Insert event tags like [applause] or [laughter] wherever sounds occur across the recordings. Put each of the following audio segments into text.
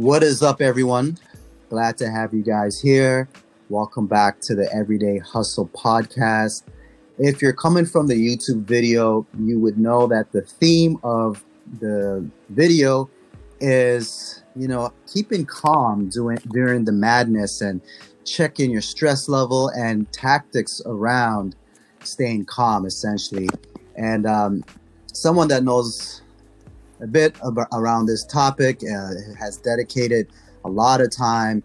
What is up, everyone? Glad to have you guys here. Welcome back to the Everyday Hustle podcast. If you're coming from the YouTube video, you would know that the theme of the video is, you know, keeping calm during, the madness and checking your stress level and tactics around staying calm, essentially. And um, someone that knows a bit about, around this topic uh, has dedicated a lot of time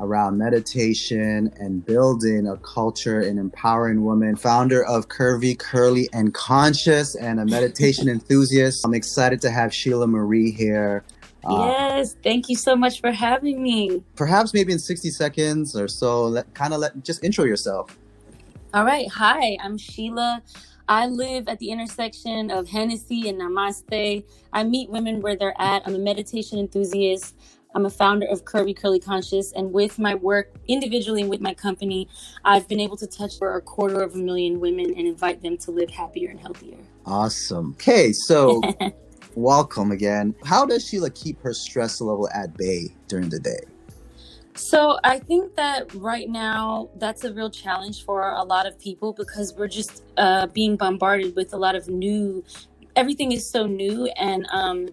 around meditation and building a culture and empowering women. Founder of Curvy, Curly, and Conscious, and a meditation [laughs] enthusiast. I'm excited to have Shelah Marie here. Uh, yes, thank you so much for having me. Perhaps maybe in 60 seconds or so, let, kind of let just intro yourself. All right. Hi, I'm Shelah. I live at the intersection of Hennessy and Namaste. I meet women where they're at. I'm a meditation enthusiast. I'm a founder of Curvy Curly Conscious, and with my work individually and with my company, I've been able to touch for a quarter of a million women and invite them to live happier and healthier. Awesome. Okay, so [laughs] welcome again. How does Shelah keep her stress level at bay during the day? So I think that right now that's a real challenge for a lot of people because we're just uh, being bombarded with a lot of new. Everything is so new, and um,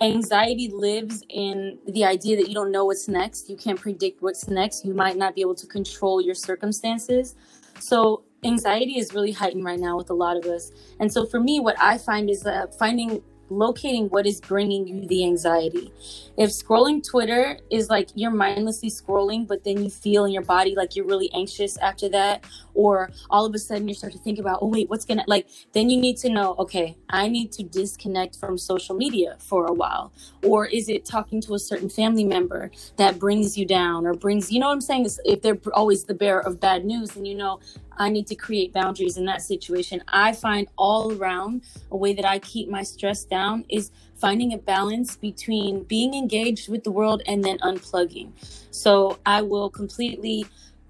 anxiety lives in the idea that you don't know what's next. You can't predict what's next. You might not be able to control your circumstances. So anxiety is really heightened right now with a lot of us. And so for me, what I find is finding locating what is bringing you the anxiety. If scrolling Twitter is like you're mindlessly scrolling, but then you feel in your body like you're really anxious after that, or all of a sudden you start to think about, oh, wait, what's gonna, like, then you need to know, okay, I need to disconnect from social media for a while. Or is it talking to a certain family member that brings you down or brings, you know what I'm saying? If they're always the bearer of bad news, then you know, I need to create boundaries in that situation. I find all around a way that I keep my stress down is finding a balance between being engaged with the world and then unplugging. So I will completely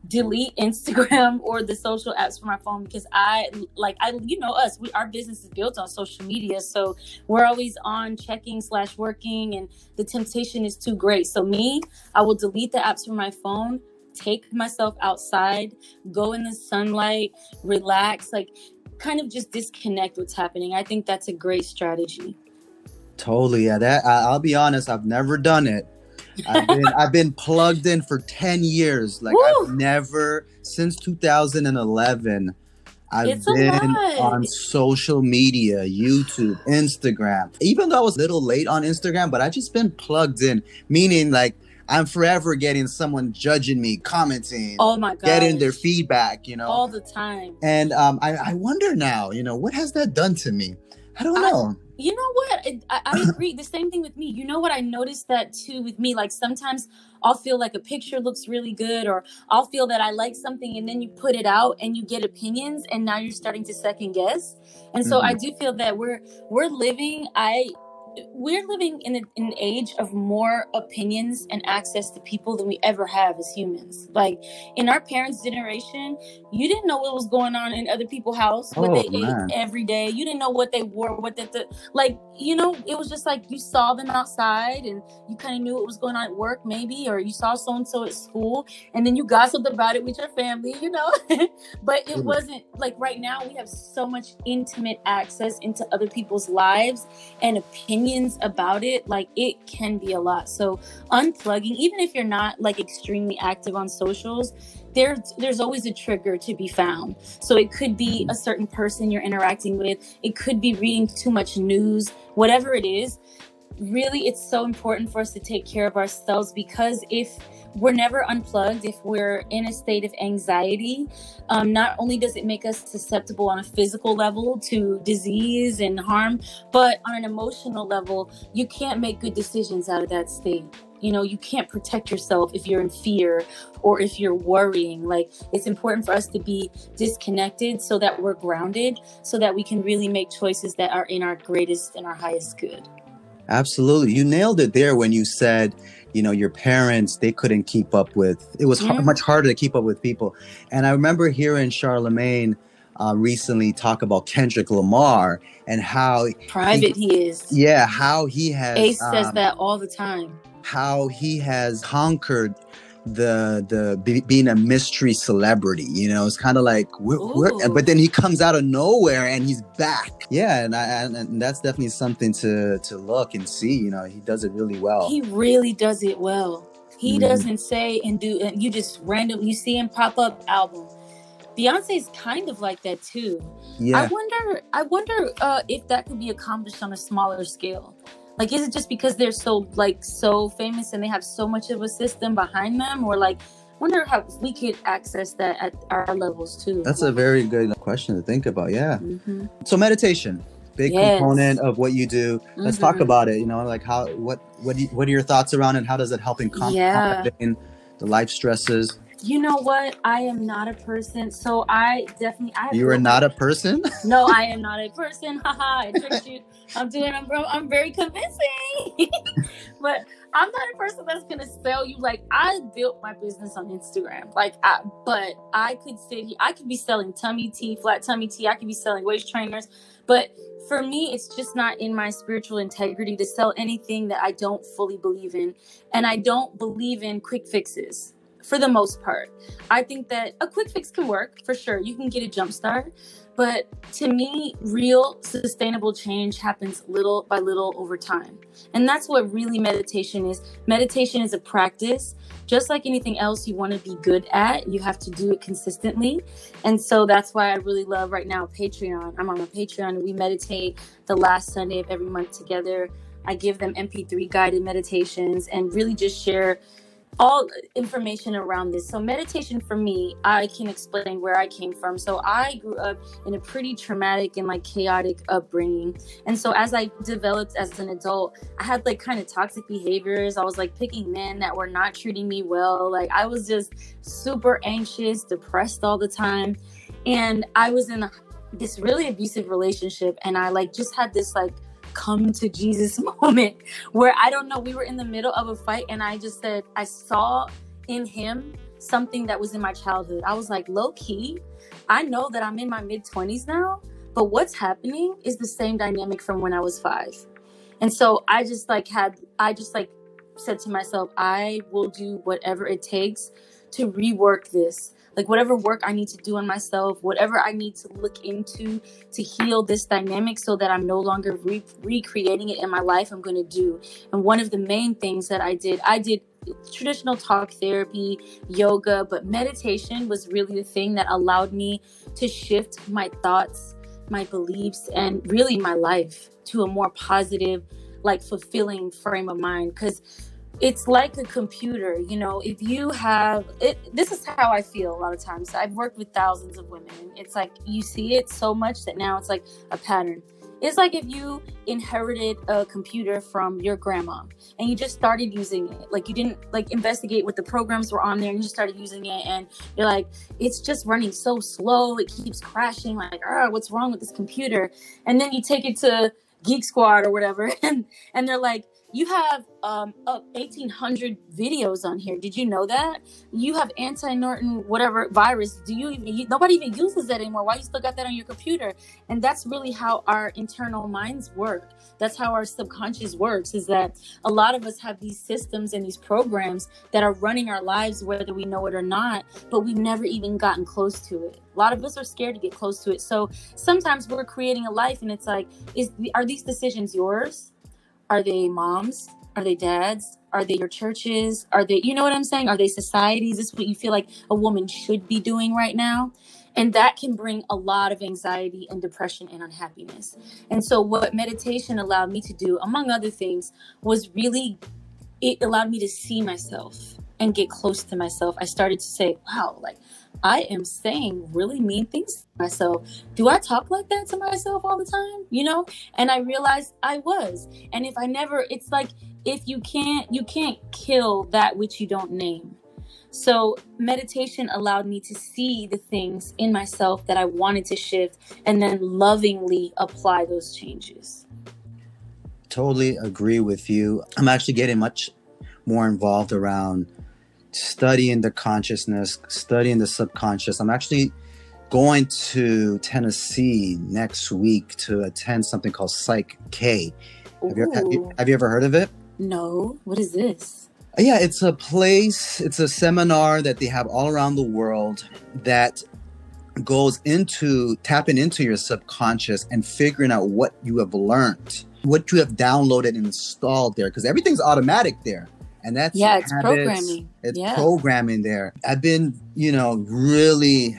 delete [laughs] Instagram or the social apps from my phone because I like I you know us we our business is built on social media so we're always on checking slash working and the temptation is too great so me I will delete the apps from my phone take myself outside, go in the sunlight, relax, like kind of just disconnect what's happening. I think that's a great strategy. Totally. Yeah, that I, will be honest, I've never done it. I've been [laughs] I've been plugged in for 10 years. Like Woo! I've never since 2011 I've it's been on social media, YouTube, Instagram. Even though I was a little late on Instagram, but I've just been plugged in, meaning like I'm forever getting someone judging me, commenting, oh my god, getting their feedback, you know, all the time. And um, I, I wonder now, you know, what has that done to me? I don't know. I, you know what? I, I [clears throat] agree. the same thing with me. You know what? I noticed that too with me. Like sometimes I'll feel like a picture looks really good, or I'll feel that I like something, and then you put it out and you get opinions, and now you're starting to second guess. And so mm-hmm. I do feel that we're we're living. I we're living in, a, in, an age of more opinions and access to people than we ever have as humans. Like in our parents' generation, you didn't know what was going on in other people's house, what oh, they man. ate every day. You didn't know what they wore, what they the like. You know, it was just like you saw them outside, and you kind of knew what was going on at work, maybe, or you saw so and so at school, and then you gossiped about it with your family. You know, [laughs] but it mm. wasn't like right now. We have so much intimate access into other people's lives and opinions opinions about it, like it can be a lot. So unplugging, even if you're not like extremely active on socials, there's there's always a trigger to be found. So it could be a certain person you're interacting with, it could be reading too much news, whatever it is. Really, it's so important for us to take care of ourselves because if we're never unplugged if we're in a state of anxiety. Um, not only does it make us susceptible on a physical level to disease and harm, but on an emotional level, you can't make good decisions out of that state. You know, you can't protect yourself if you're in fear or if you're worrying. Like, it's important for us to be disconnected so that we're grounded, so that we can really make choices that are in our greatest and our highest good. Absolutely. You nailed it there when you said, you know, your parents, they couldn't keep up with, it was yeah. much harder to keep up with people. And I remember hearing Charlemagne uh, recently talk about Kendrick Lamar and how private he, he is. Yeah, how he has. Ace um, says that all the time. how he has conquered the the be, being a mystery celebrity you know it's kind of like we're, we're, but then he comes out of nowhere and he's back yeah and, I, and, and that's definitely something to to look and see you know he does it really well he really does it well he mm-hmm. doesn't say and do and you just randomly you see him pop up album Beyonce's kind of like that too. Yeah. I wonder I wonder uh, if that could be accomplished on a smaller scale. Like, is it just because they're so like so famous and they have so much of a system behind them, or like, wonder how we could access that at our levels too? That's a very good question to think about. Yeah. Mm-hmm. So meditation, big yes. component of what you do. Let's mm-hmm. talk about it. You know, like how what what you, what are your thoughts around it? How does it help in com- yeah. the life stresses? You know what? I am not a person. So I definitely. I you are not a person. [laughs] no, I am not a person. [laughs] Haha! I tricked you. I'm doing. I'm. I'm very convincing. [laughs] but I'm not a person that's gonna sell you. Like I built my business on Instagram. Like I. But I could sit here. I could be selling tummy tea, flat tummy tea. I could be selling waist trainers. But for me, it's just not in my spiritual integrity to sell anything that I don't fully believe in, and I don't believe in quick fixes for the most part. I think that a quick fix can work for sure. You can get a jump start. But to me, real sustainable change happens little by little over time. And that's what really meditation is. Meditation is a practice. Just like anything else you want to be good at, you have to do it consistently. And so that's why I really love right now Patreon. I'm on a Patreon we meditate the last Sunday of every month together. I give them MP3 guided meditations and really just share all information around this. So, meditation for me, I can explain where I came from. So, I grew up in a pretty traumatic and like chaotic upbringing. And so, as I developed as an adult, I had like kind of toxic behaviors. I was like picking men that were not treating me well. Like, I was just super anxious, depressed all the time. And I was in this really abusive relationship. And I like just had this like come to Jesus [laughs] moment where I don't know, we were in the middle of a fight and I just said, I saw in him something that was in my childhood. I was like, low key, I know that I'm in my mid 20s now, but what's happening is the same dynamic from when I was five. And so I just like had, I just like said to myself, I will do whatever it takes to rework this like whatever work I need to do on myself, whatever I need to look into to heal this dynamic so that I'm no longer re- recreating it in my life, I'm going to do. And one of the main things that I did, I did traditional talk therapy, yoga, but meditation was really the thing that allowed me to shift my thoughts, my beliefs, and really my life to a more positive, like fulfilling frame of mind. Because it's like a computer you know if you have it this is how i feel a lot of times. I've worked with thousands of women. It's like you see it so much that now it's like a pattern. It's like if you inherited a computer from your grandma and you just started using it. Like you didn't like investigate what the programs were on there and you just started using it and you're like it's just running so slow. It keeps crashing. Like oh what's wrong with this computer? And then you take it to geek squad or whatever [laughs] and and they're like you have um, 1800 videos on here. Did you know that? You have anti-Norton whatever virus. Do you even? You, nobody even uses that anymore. Why you still got that on your computer? And that's really how our internal minds work. That's how our subconscious works. Is that a lot of us have these systems and these programs that are running our lives, whether we know it or not. But we've never even gotten close to it. A lot of us are scared to get close to it. So sometimes we're creating a life, and it's like, is are these decisions yours? Are they moms? Are they dads? Are they your churches? Are they, you know what I'm saying? Are they societies? Is this what you feel like a woman should be doing right now? And that can bring a lot of anxiety and depression and unhappiness. And so, what meditation allowed me to do, among other things, was really, it allowed me to see myself and get close to myself. I started to say, wow, like I am saying really mean things to myself. Do I talk like that to myself all the time? You know? And I realized I was. And if I never, it's like if you can't, you can't kill that which you don't name. So meditation allowed me to see the things in myself that I wanted to shift and then lovingly apply those changes. Totally agree with you. I'm actually getting much more involved around studying the consciousness, studying the subconscious. I'm actually going to Tennessee next week to attend something called Psych K. Have you, have you, have you ever heard of it? No. What is this? Uh, yeah, it's a place, it's a seminar that they have all around the world that goes into tapping into your subconscious and figuring out what you have learned, what you have downloaded and installed there, because everything's automatic there. And that's Yeah, it's habits, programming. it's Yeah. programming there. I've been, you know, really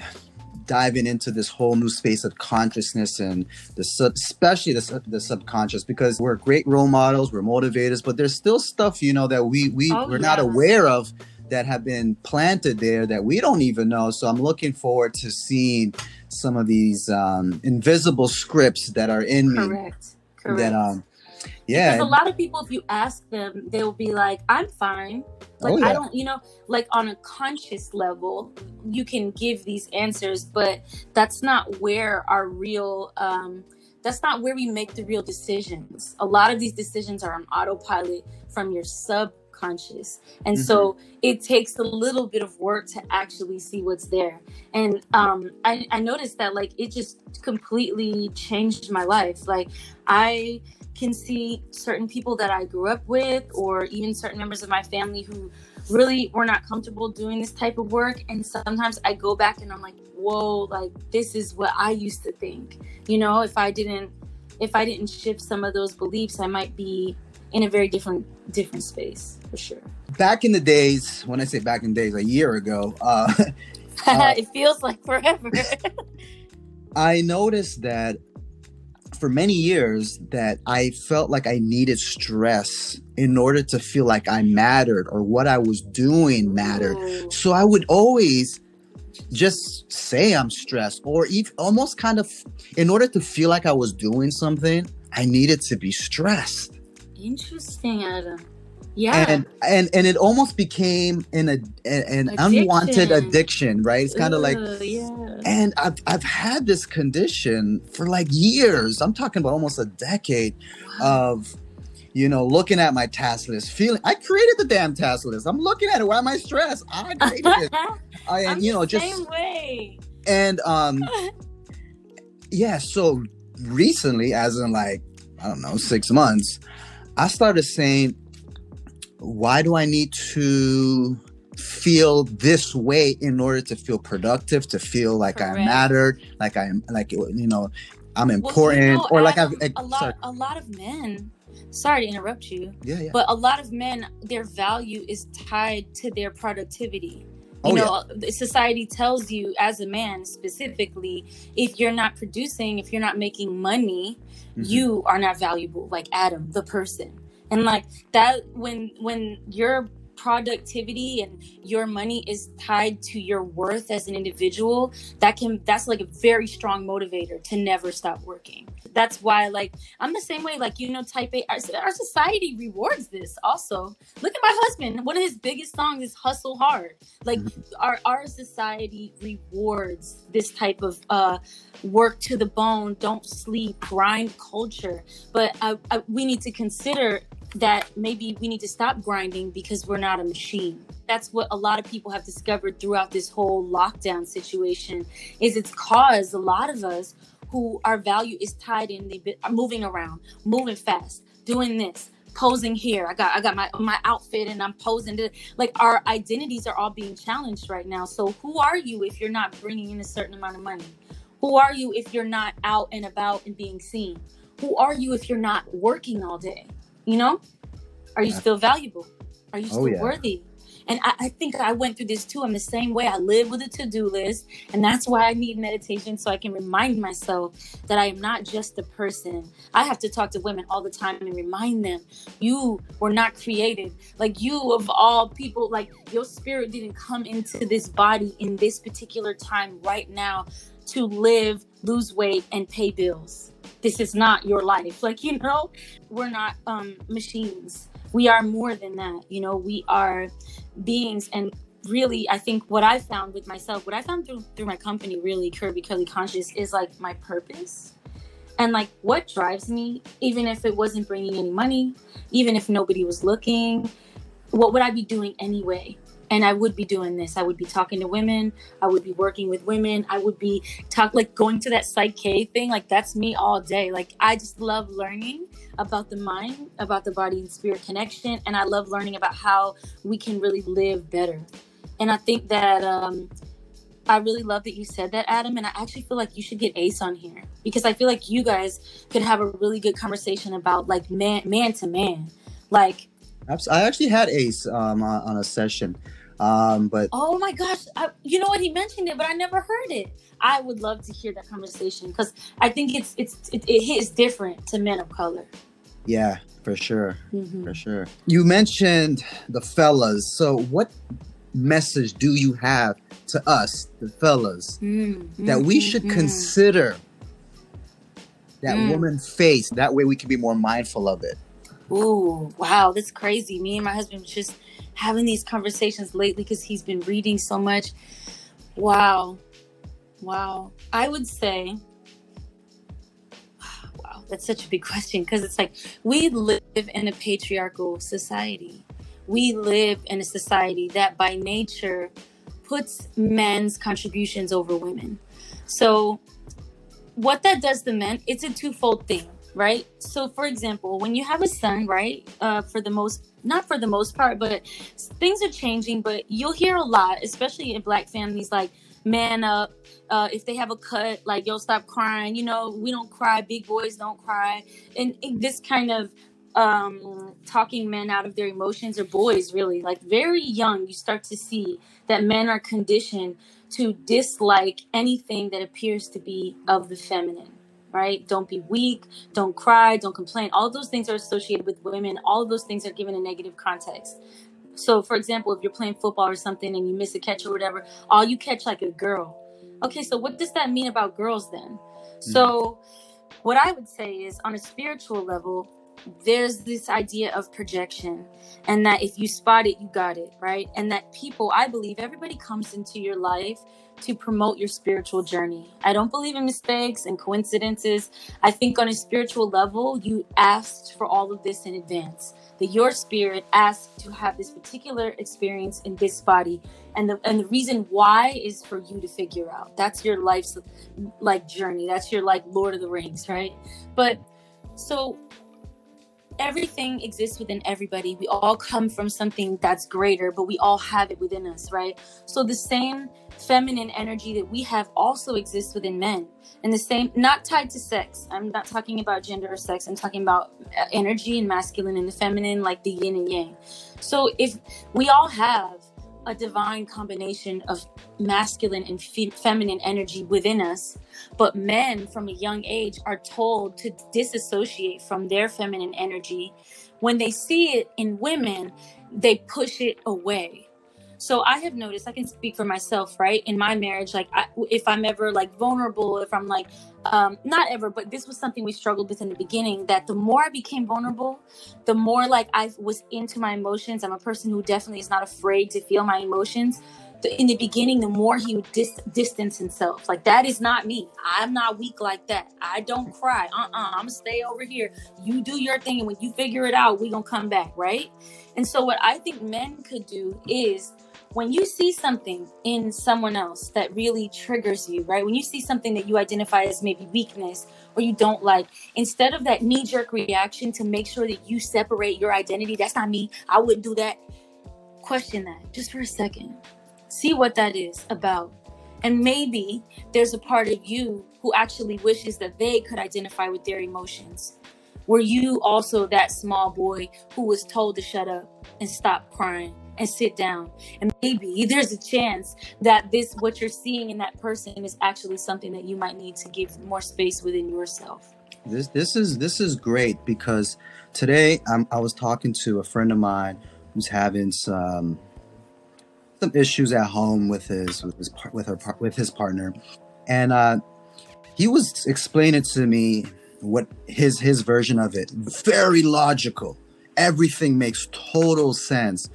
diving into this whole new space of consciousness and the sub, especially the, the subconscious because we're great role models, we're motivators, but there's still stuff, you know, that we we Oh, we're not aware of that have been planted there that we don't even know. So I'm looking forward to seeing some of these um, invisible scripts that are in me Correct. Correct. that um Because a lot of people, if you ask them, they'll be like, I'm fine. Like, Oh, yeah. I don't, you know, like on a conscious level, you can give these answers, but that's not where our real, um, that's not where we make the real decisions. A lot of these decisions are on autopilot from your subconscious. And so it takes a little bit of work to actually see what's there. And um, I, I noticed that, like, it just completely changed my life. Like, I can see certain people that I grew up with, or even certain members of my family who really were not comfortable doing this type of work. And sometimes I go back and I'm like, whoa, like this is what I used to think. You know, if I didn't, if I didn't shift some of those beliefs, I might be in a very different, different space for sure. back in the days when i say back in days a year ago uh [laughs] Uh, it feels like forever. [laughs] I noticed that for many years that I felt like I needed stress in order to feel like I mattered or what I was doing mattered. Ooh. So I would always just say I'm stressed or even almost kind of in order to feel like I was doing something, I needed to be stressed. Interesting, Adam. Yeah. And and and it almost became an a, an unwanted Addiction. addiction, right? It's kind of like yeah. And I've I've had this condition for like years. I'm talking about almost a decade of you know looking at my task list, feeling I created the damn task list. I'm looking at it. Why am I stressed? I [laughs] created it. I, and you know just same way. and um [laughs] yeah. So recently, as in like I don't know six months, I started saying, why do I need to feel this way in order to feel productive, to feel like I Correct. mattered, like I'm like you know I'm Well, important, you know, or like I've a lot sorry, a lot of men sorry to interrupt you yeah, yeah. but a lot of men their value is tied to their productivity you Oh, know society tells you as a man specifically if you're not producing if you're not making money Mhm. you are not valuable like adam the person and like that when when your productivity and your money is tied to your worth as an individual that can that's like a very strong motivator to never stop working. That's why like i'm the same way like you know type a our, our society rewards this also. Look at my husband one of his biggest songs is hustle hard. Like mm-hmm. our our society rewards this type of uh work to the bone don't sleep grind culture. But I, I, we need to consider that maybe we need to stop grinding because we're not a machine. That's what a lot of people have discovered throughout this whole lockdown situation is it's caused a lot of us who our value is tied in the moving around moving fast doing this posing here. I got i got my my outfit and i'm posing to, like our identities are all being challenged right now. So who are you if you're not bringing in a certain amount of money? Who are you if you're not out and about and being seen? Who are you if you're not working all day you know? Are you Yeah. still valuable? Are you Oh, still yeah. worthy? And I, I think i went through this too. I'm the same way. I live with a to-do list and that's why i need meditation so i can remind myself that i am not just a person. I have to talk to women all the time and remind them you were not created. Like you of all people like your spirit didn't come into this body in this particular time right now to live lose weight and pay bills this is not your life. [laughs] Like you know we're not um machines. We are more than that you know we are beings. And really i think what i found with myself what i found through through my company really Curvy Curly Conscious is like my purpose. And like what drives me even if it wasn't bringing any money even if nobody was looking what would i be doing anyway and I would be doing this. I would be talking to women. I would be working with women. I would be talk like going to that Psych K thing. Like that's me all day. Like I just love learning about the mind, about the body and spirit connection, and I love learning about how we can really live better. And I think that um, I really love that you said that, Adam. And I actually feel like you should get Ace on here because I feel like you guys could have a really good conversation about like man, man to man, like. I actually had Ace um, on a session, um, but oh my gosh, I, you know what? He mentioned it, but I never heard it. I would love to hear that conversation because I think it's it's it, it hits different to men of color. Yeah, for sure, mm-hmm. for sure. You mentioned the fellas, so what message do you have to us, the fellas, mm-hmm. that we should mm-hmm. consider that mm. woman face? That way we can be more mindful of it. Ooh, wow, that's crazy. Me and my husband just having these conversations lately because he's been reading so much. Wow. Wow. I would say, [sighs] wow, that's such a big question because it's like we live in a patriarchal society we live in a society that by nature puts men's contributions over women. So, what that does to men, it's a twofold thing, right? So, for example, when you have a son, right, uh, for the most, not for the most part, but things are changing, but you'll hear a lot, especially in black families, like, man up. Uh, if they have a cut, like, yo, stop crying. You know, we don't cry. Big boys don't cry. And, and this kind of um, talking men out of their emotions or boys really like very young you start to see that men are conditioned to dislike anything that appears to be of the feminine right? Don't be weak. Don't cry. Don't complain. All those things are associated with women. All of those things are given a negative context. So for example if you're playing football or something and you miss a catch or whatever all you catch like a girl. Okay so what does that mean about girls then? So mm. what i would say is on a spiritual level there's this idea of projection and that if you spot it you got it right? And that people i believe everybody comes into your life to promote your spiritual journey. I don't believe in mistakes and coincidences. I think on a spiritual level you asked for all of this in advance. That your spirit asked to have this particular experience in this body. And the and the reason why is for you to figure out. That's your life's like journey. That's your like lord of the rings right? But so everything exists within everybody. We all come from something that's greater, but we all have it within us, right? So the same feminine energy that we have also exists within men. And the same, not tied to sex. I'm not talking about gender or sex. I'm talking about uh, energy and masculine and the feminine, like the yin and yang. So if we all have a divine combination of masculine and fe- feminine energy within us. But men from a young age are told to disassociate from their feminine energy. When they see it in women, they push it away. So I have noticed, I can speak for myself, right? In my marriage, like I, if I'm ever like vulnerable, if I'm like, um, not ever, but this was something we struggled with in the beginning. That the more I became vulnerable, the more like I was into my emotions. I'm a person who definitely is not afraid to feel my emotions. In the beginning, the more he would dis- distance himself. Like that is not me. I'm not weak like that. I don't cry. Uh-uh. I'm gonna stay over here. You do your thing, and when you figure it out, we gonna come back, right? And so, what I think men could do is when you see something in someone else that really triggers you, right? When you see something that you identify as maybe weakness or you don't like, instead of that knee jerk reaction to make sure that you separate your identity, that's not me, I wouldn't do that. Question that just for a second. See what that is about. And maybe there's a part of you who actually wishes that they could identify with their emotions. Were you also that small boy who was told to shut up and stop crying? And sit down. And maybe there's a chance that this what you're seeing in that person is actually something that you might need to give more space within yourself. This this is this is great because today i was talking to a friend of mine who's having some some issues at home with his with his with her with his partner. And uh he was explaining to me what his his version of it. Very logical. Everything makes total sense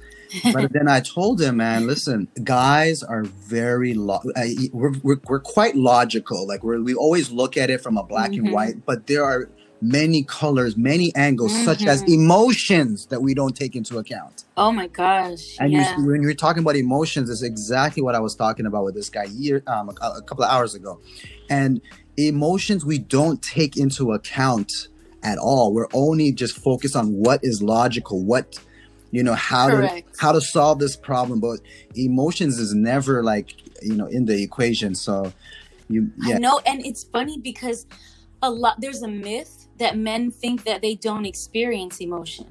but then I told him, man, listen, guys are very, lo- uh, we're, we're, we're, quite logical. Like we're, we always look at it from a black mm-hmm. and white, but there are many colors, many angles, such as Mm-hmm. emotions that we don't take into account. Oh my gosh. And Yeah. you, when you're talking about emotions, it's exactly what I was talking about with this guy year, um, a, a couple of hours ago. And emotions we don't take into account at all. We're only just focused on what is logical, what you know, how to how to solve this problem. But emotions is never like you know in the equation. So you yeah. know, and it's funny because a lot there's a myth that men think that they don't experience emotion.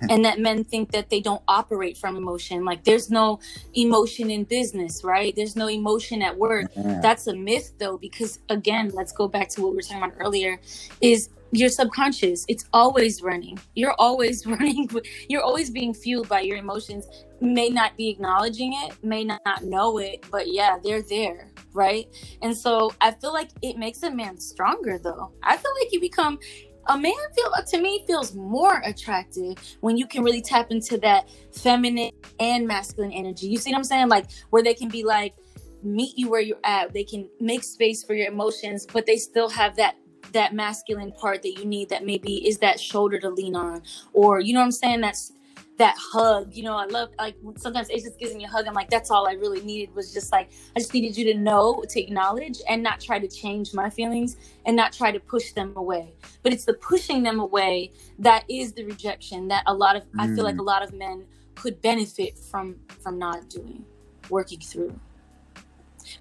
[laughs] and that men think that they don't operate from emotion. Like there's no emotion in business, right? There's no emotion at work. Yeah. That's a myth though, because again, let's go back to what we were talking about earlier, is your subconscious. It's always running. You're always [laughs] running. You're always being fueled by your emotions. May not be acknowledging it, may not know it, but yeah, they're there, right? And so I feel like it makes a man stronger though. I feel like you become a man feel to me feels more attractive when you can really tap into that feminine and masculine energy. You see what I'm saying? Like where they can be like meet you where you're at. They can make space for your emotions, but they still have that that masculine part that you need that maybe is that shoulder to lean on. Or you know what I'm saying? That's that hug. You know I love like sometimes Ace just gives me a hug. I'm like that's all I really needed was just like I just needed you to know to acknowledge and not try to change my feelings and not try to push them away. But it's the pushing them away that is the rejection that a lot of I feel like Mm. a lot of men could benefit from from not doing working through.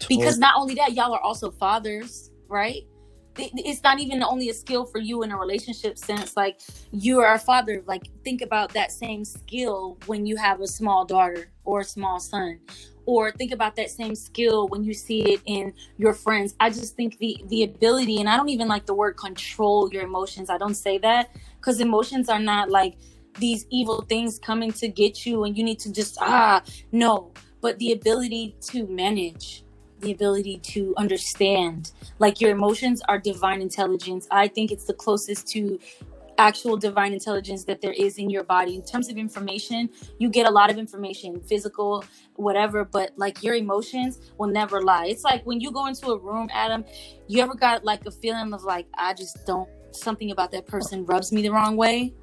Because not only that y'all are also fathers right? It- it's not even only a skill for you in a relationship sense like you are a father like think about that same skill when you have a small daughter or a small son or think about that same skill when you see it in your friends. I just think the the ability and i don't even like the word control your emotions i don't say that because emotions are not like these evil things coming to get you and you need to just ah no but the ability to manage the ability to understand. Like your emotions are divine intelligence. I think it's the closest to actual divine intelligence that there is in your body. In terms of information you get a lot of information physical whatever but like your emotions will never lie. It's like when you go into a room adam you ever got like a feeling of like i just don't something about that person rubs me the wrong way?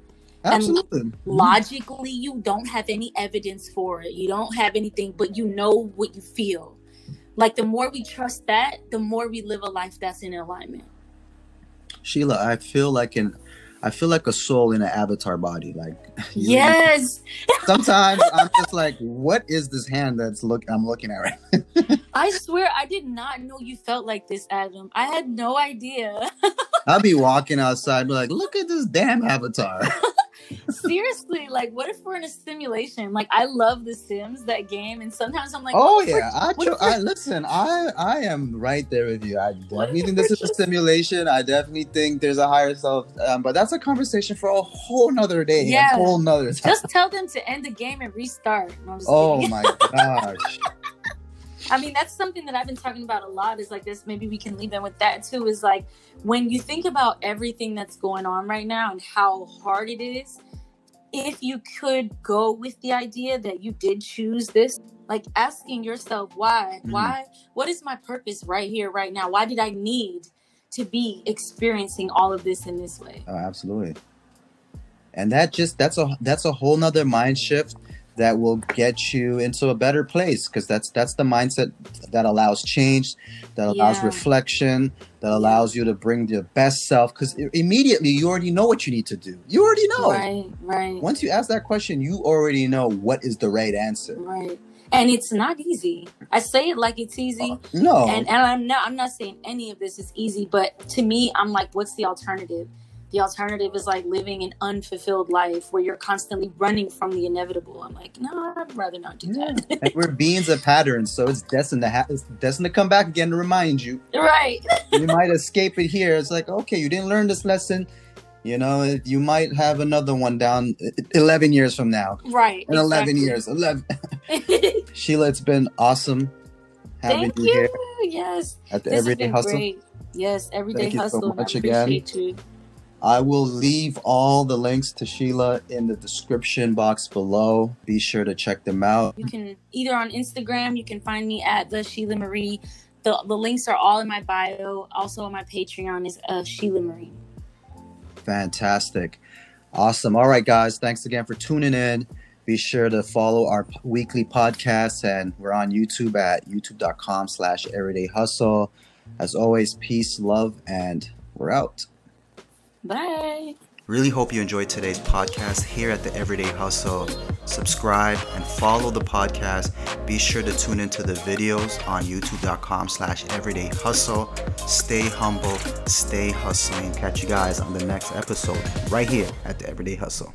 Absolutely. Mhm. logically you don't have any evidence for it. You don't have anything but you know what you feel like the more we trust that the more we live a life that's in alignment Shelah, I feel like an I feel like a soul in an avatar body. Like [laughs] yes [laughs] sometimes I'm just like, what is this hand that's look I'm looking at right? [laughs] i swear i did not know you felt like this adam i had no idea I'll be walking outside, be like, look at this damn avatar. Seriously like what if we're in a simulation like i love the sims that game and sometimes i'm like oh what if we're- yeah, I, cho- I listen. I I am right there with you. I [laughs] definitely think this is a simulation. I definitely think there's a higher self, um, but that's a conversation for a whole nother day, Yeah. a whole nother time. just tell them to end the game and restart No, oh kidding. my gosh. [laughs] I mean, that's something that I've been talking about a lot. Is like this. Maybe we can leave in with that too. Is like when you think about everything that's going on right now and how hard it is. If you could go with the idea that you did choose this, like asking yourself why, Mhm. why, what is my purpose right here, right now? Why did I need to be experiencing all of this in this way? Oh, absolutely. And that just that's a that's a whole nother mind shift that will get you into a better place because that's that's the mindset that allows change, that allows Yeah. reflection, that allows you to bring your best self. Because immediately you already know what you need to do. You already know. Right, right. Once you ask that question, you already know what is the right answer. Right. And it's not easy. I say it like it's easy. Uh, no, And and I'm not I'm not saying any of this is easy, but to me, I'm like, what's the alternative? The alternative is like living an unfulfilled life where you're constantly running from the inevitable. I'm like, no, I'd rather not do Yeah. that. and we're beings of patterns, so it's destined to ha- it's destined to come back again to remind you. [laughs] right. you might escape it here. It's like, okay, you didn't learn this lesson. You know, you might have another one down uh, 11 years from now. Right. In 11 years. 11. [laughs] [laughs] Shelah, it's been awesome having Thank you, you. here Yes. at the This has Everyday been Hustle. great. Yes, everyday Thank you so hustle. much I again. appreciate you. I will leave all the links to Shelah in the description box below. Be sure to check them out. You can either on Instagram, you can find me at the Shelah Marie. The the links are all in my bio. Also on my Patreon is uh, Shelah Marie. Fantastic. Awesome. All right, guys. Thanks again for tuning in. Be sure to follow our weekly podcast, and we're on YouTube at youtube.com slash everyday hustle. As always, peace, love, and we're out. Bye. Really hope you enjoyed today's podcast here at the Everyday Hustle. Subscribe and follow the podcast. Be sure to tune into the videos on youtube.com slash everyday hustle. Stay humble, stay hustling. Catch you guys on the next episode right here at the Everyday Hustle.